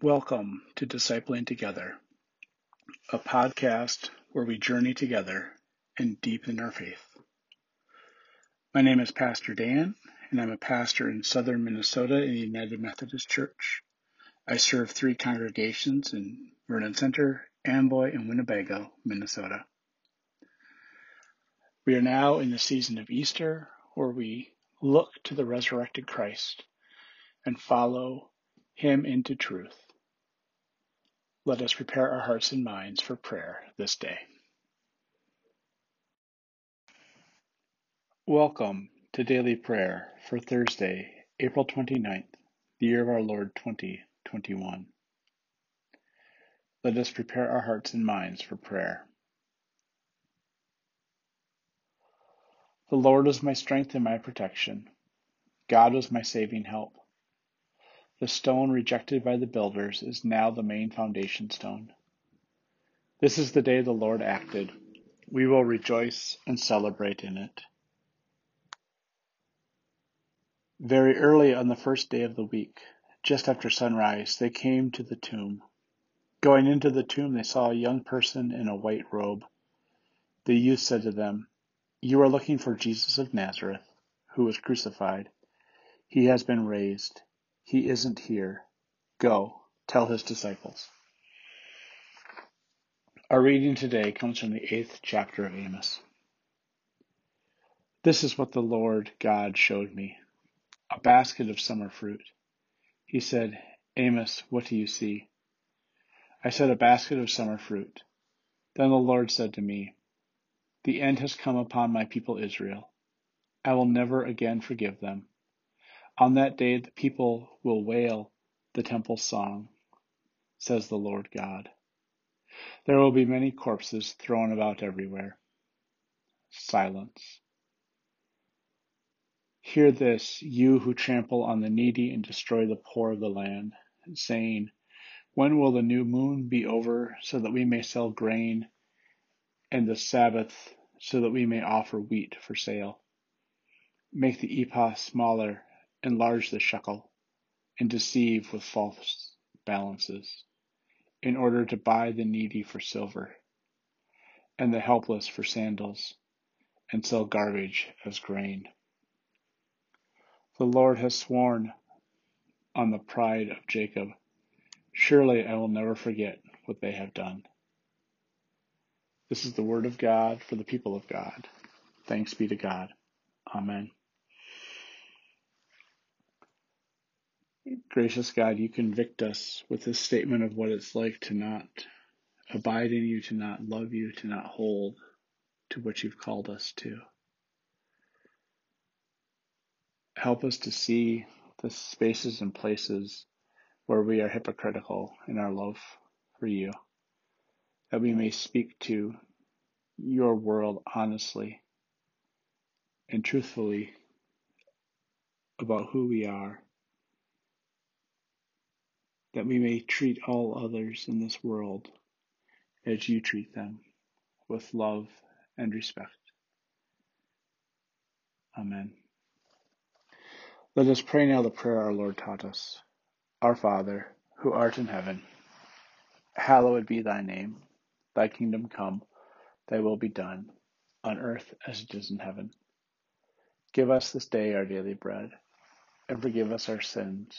Welcome to Discipling Together, a podcast where we journey together and deepen our faith. My name is Pastor Dan, and I'm a pastor in southern Minnesota in the United Methodist Church. I serve three congregations in Vernon Center, Amboy, and Winnebago, Minnesota. We are now in the season of Easter, where we look to the resurrected Christ and follow him into truth. Let us prepare our hearts and minds for prayer this day. Welcome to daily prayer for Thursday, April 29th, the year of our Lord 2021. Let us prepare our hearts and minds for prayer. The Lord is my strength and my protection. God is my saving help. The stone rejected by the builders is now the main foundation stone. This is the day the Lord acted. We will rejoice and celebrate in it. Very early on the first day of the week, just after sunrise, they came to the tomb. Going into the tomb, they saw a young person in a white robe. The youth said to them, You are looking for Jesus of Nazareth, who was crucified. He has been raised. He isn't here. Go, tell his disciples. Our reading today comes from the eighth chapter of Amos. This is what the Lord God showed me a basket of summer fruit. He said, Amos, what do you see? I said, A basket of summer fruit. Then the Lord said to me, The end has come upon my people Israel. I will never again forgive them. On that day the people will wail the temple song, says the Lord God. There will be many corpses thrown about everywhere. Silence. Hear this, you who trample on the needy and destroy the poor of the land, saying, When will the new moon be over so that we may sell grain, and the Sabbath so that we may offer wheat for sale? Make the ephah smaller enlarge the shekel, and deceive with false balances, in order to buy the needy for silver, and the helpless for sandals, and sell garbage as grain. The Lord has sworn on the pride of Jacob, surely I will never forget what they have done. This is the word of God for the people of God. Thanks be to God. Amen. Gracious God, you convict us with this statement of what it's like to not abide in you, to not love you, to not hold to what you've called us to. Help us to see the spaces and places where we are hypocritical in our love for you, that we may speak to your world honestly and truthfully about who we are that we may treat all others in this world as you treat them, with love and respect. Amen. Let us pray now the prayer our Lord taught us. Our Father, who art in heaven, hallowed be thy name. Thy kingdom come, thy will be done, on earth as it is in heaven. Give us this day our daily bread, and forgive us our sins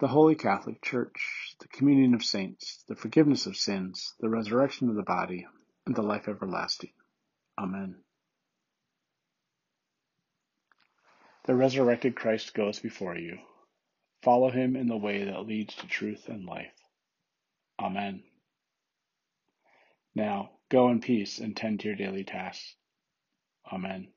the holy Catholic Church, the communion of saints, the forgiveness of sins, the resurrection of the body, and the life everlasting. Amen. The resurrected Christ goes before you. Follow him in the way that leads to truth and life. Amen. Now, go in peace and tend to your daily tasks. Amen.